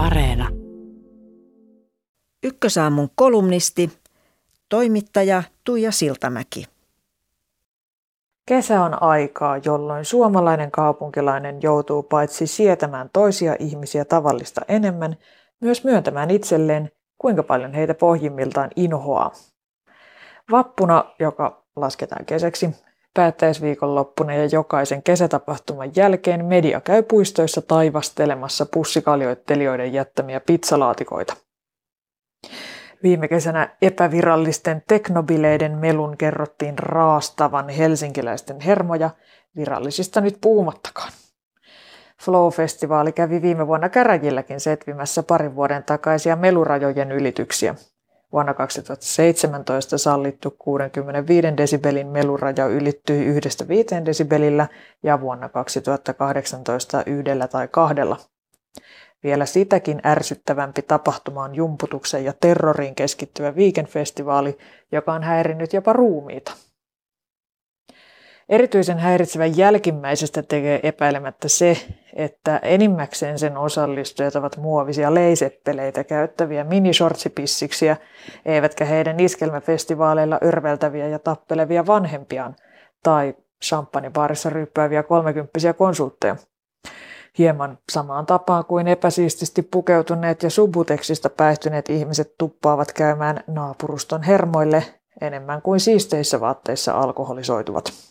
Areena. Ykkösaamun kolumnisti, toimittaja Tuija Siltamäki. Kesä on aikaa, jolloin suomalainen kaupunkilainen joutuu paitsi sietämään toisia ihmisiä tavallista enemmän, myös myöntämään itselleen, kuinka paljon heitä pohjimmiltaan inhoaa. Vappuna, joka lasketaan kesäksi, päättäisviikonloppuna ja jokaisen kesätapahtuman jälkeen media käy puistoissa taivastelemassa pussikaljoittelijoiden jättämiä pizzalaatikoita. Viime kesänä epävirallisten teknobileiden melun kerrottiin raastavan helsinkiläisten hermoja, virallisista nyt puhumattakaan. Flow-festivaali kävi viime vuonna Käräjilläkin setvimässä parin vuoden takaisia melurajojen ylityksiä. Vuonna 2017 sallittu 65 desibelin meluraja ylittyi yhdestä 5 desibelillä ja vuonna 2018 yhdellä tai kahdella. Vielä sitäkin ärsyttävämpi tapahtuma on jumputuksen ja terroriin keskittyvä weekendfestivaali, joka on häirinnyt jopa ruumiita. Erityisen häiritsevän jälkimmäisestä tekee epäilemättä se, että enimmäkseen sen osallistujat ovat muovisia leiseppeleitä käyttäviä minisortsipissiksiä, eivätkä heidän iskelmäfestivaaleilla örveltäviä ja tappelevia vanhempiaan tai champagnebaarissa ryppääviä kolmekymppisiä konsultteja. Hieman samaan tapaan kuin epäsiististi pukeutuneet ja subuteksista päihtyneet ihmiset tuppaavat käymään naapuruston hermoille enemmän kuin siisteissä vaatteissa alkoholisoituvat.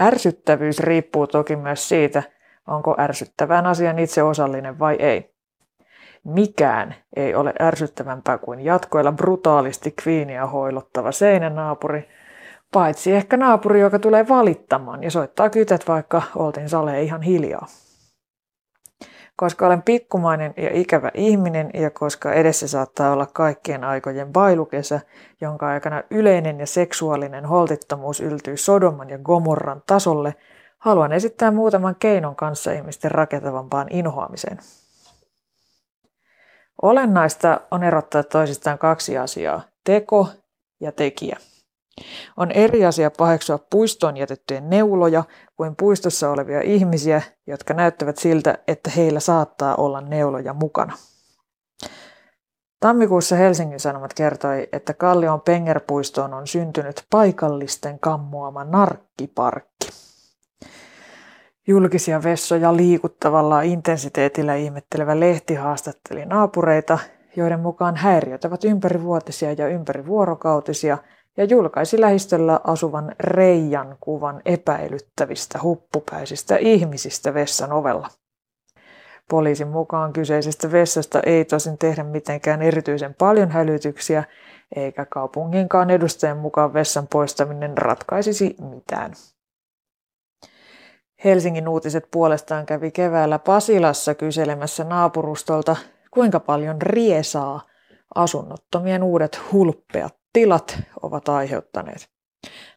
Ärsyttävyys riippuu toki myös siitä, onko ärsyttävään asian itse osallinen vai ei. Mikään ei ole ärsyttävämpää kuin jatkoilla brutaalisti kviiniä hoilottava seinänaapuri, paitsi ehkä naapuri, joka tulee valittamaan ja soittaa kytet, vaikka oltiin sale ihan hiljaa. Koska olen pikkumainen ja ikävä ihminen ja koska edessä saattaa olla kaikkien aikojen bailukesä, jonka aikana yleinen ja seksuaalinen holtittomuus yltyy Sodoman ja Gomorran tasolle, haluan esittää muutaman keinon kanssa ihmisten rakentavampaan inhoamiseen. Olennaista on erottaa toisistaan kaksi asiaa, teko ja tekijä. On eri asia paheksua puistoon jätettyjen neuloja kuin puistossa olevia ihmisiä, jotka näyttävät siltä, että heillä saattaa olla neuloja mukana. Tammikuussa Helsingin Sanomat kertoi, että Kallion Pengerpuistoon on syntynyt paikallisten kammoama narkkiparkki. Julkisia vessoja liikuttavalla intensiteetillä ihmettelevä lehti haastatteli naapureita, joiden mukaan häiriöt ovat ympärivuotisia ja ympärivuorokautisia – ja julkaisi lähistöllä asuvan Reijan kuvan epäilyttävistä huppupäisistä ihmisistä vessan ovella. Poliisin mukaan kyseisestä vessasta ei tosin tehdä mitenkään erityisen paljon hälytyksiä, eikä kaupunginkaan edustajan mukaan vessan poistaminen ratkaisisi mitään. Helsingin uutiset puolestaan kävi keväällä Pasilassa kyselemässä naapurustolta, kuinka paljon riesaa asunnottomien uudet hulppeat tilat ovat aiheuttaneet.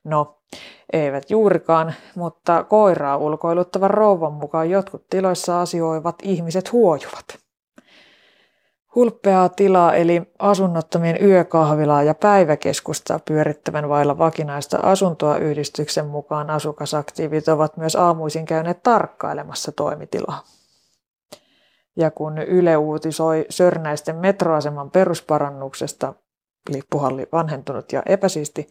No, eivät juurikaan, mutta koiraa ulkoiluttavan rouvan mukaan jotkut tiloissa asioivat ihmiset huojuvat. Hulppeaa tilaa eli asunnottomien yökahvilaa ja päiväkeskusta pyörittävän vailla vakinaista asuntoa yhdistyksen mukaan asukasaktiivit ovat myös aamuisin käyneet tarkkailemassa toimitilaa. Ja kun Yle uutisoi Sörnäisten metroaseman perusparannuksesta, lippuhalli vanhentunut ja epäsiisti,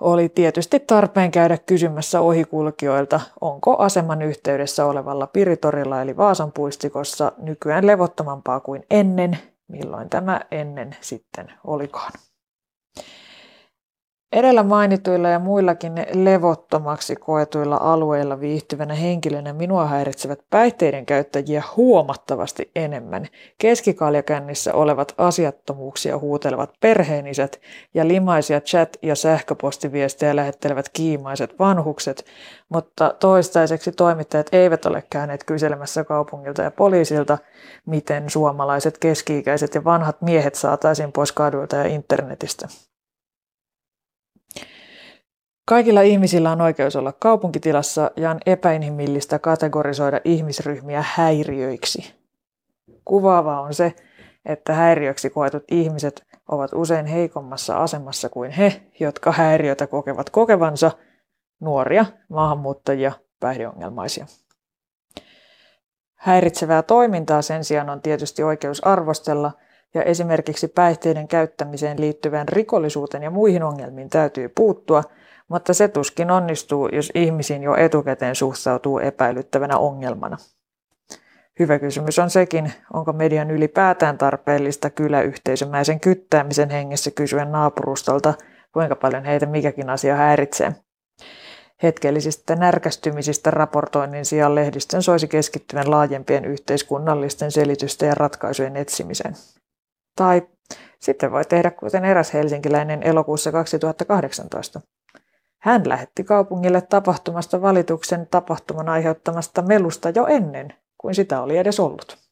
oli tietysti tarpeen käydä kysymässä ohikulkijoilta, onko aseman yhteydessä olevalla Piritorilla eli Vaasan puistikossa nykyään levottomampaa kuin ennen, milloin tämä ennen sitten olikaan. Edellä mainituilla ja muillakin levottomaksi koetuilla alueilla viihtyvänä henkilönä minua häiritsevät päihteiden käyttäjiä huomattavasti enemmän. Keskikaljakännissä olevat asiattomuuksia huutelevat perheenisät ja limaisia chat- ja sähköpostiviestejä lähettelevät kiimaiset vanhukset, mutta toistaiseksi toimittajat eivät ole käyneet kyselemässä kaupungilta ja poliisilta, miten suomalaiset keski-ikäiset ja vanhat miehet saataisiin pois kaduilta ja internetistä. Kaikilla ihmisillä on oikeus olla kaupunkitilassa ja on epäinhimillistä kategorisoida ihmisryhmiä häiriöiksi. Kuvaavaa on se, että häiriöksi koetut ihmiset ovat usein heikommassa asemassa kuin he, jotka häiriötä kokevat kokevansa, nuoria, maahanmuuttajia, päihdeongelmaisia. Häiritsevää toimintaa sen sijaan on tietysti oikeus arvostella ja esimerkiksi päihteiden käyttämiseen liittyvään rikollisuuteen ja muihin ongelmiin täytyy puuttua, mutta se tuskin onnistuu, jos ihmisiin jo etukäteen suhtautuu epäilyttävänä ongelmana. Hyvä kysymys on sekin, onko median ylipäätään tarpeellista kyläyhteisömäisen kyttäämisen hengessä kysyä naapurustolta, kuinka paljon heitä mikäkin asia häiritsee. Hetkellisistä närkästymisistä raportoinnin sijaan lehdistön soisi keskittyvän laajempien yhteiskunnallisten selitysten ja ratkaisujen etsimiseen. Tai sitten voi tehdä kuten eräs helsinkiläinen elokuussa 2018. Hän lähetti kaupungille tapahtumasta valituksen tapahtuman aiheuttamasta melusta jo ennen kuin sitä oli edes ollut.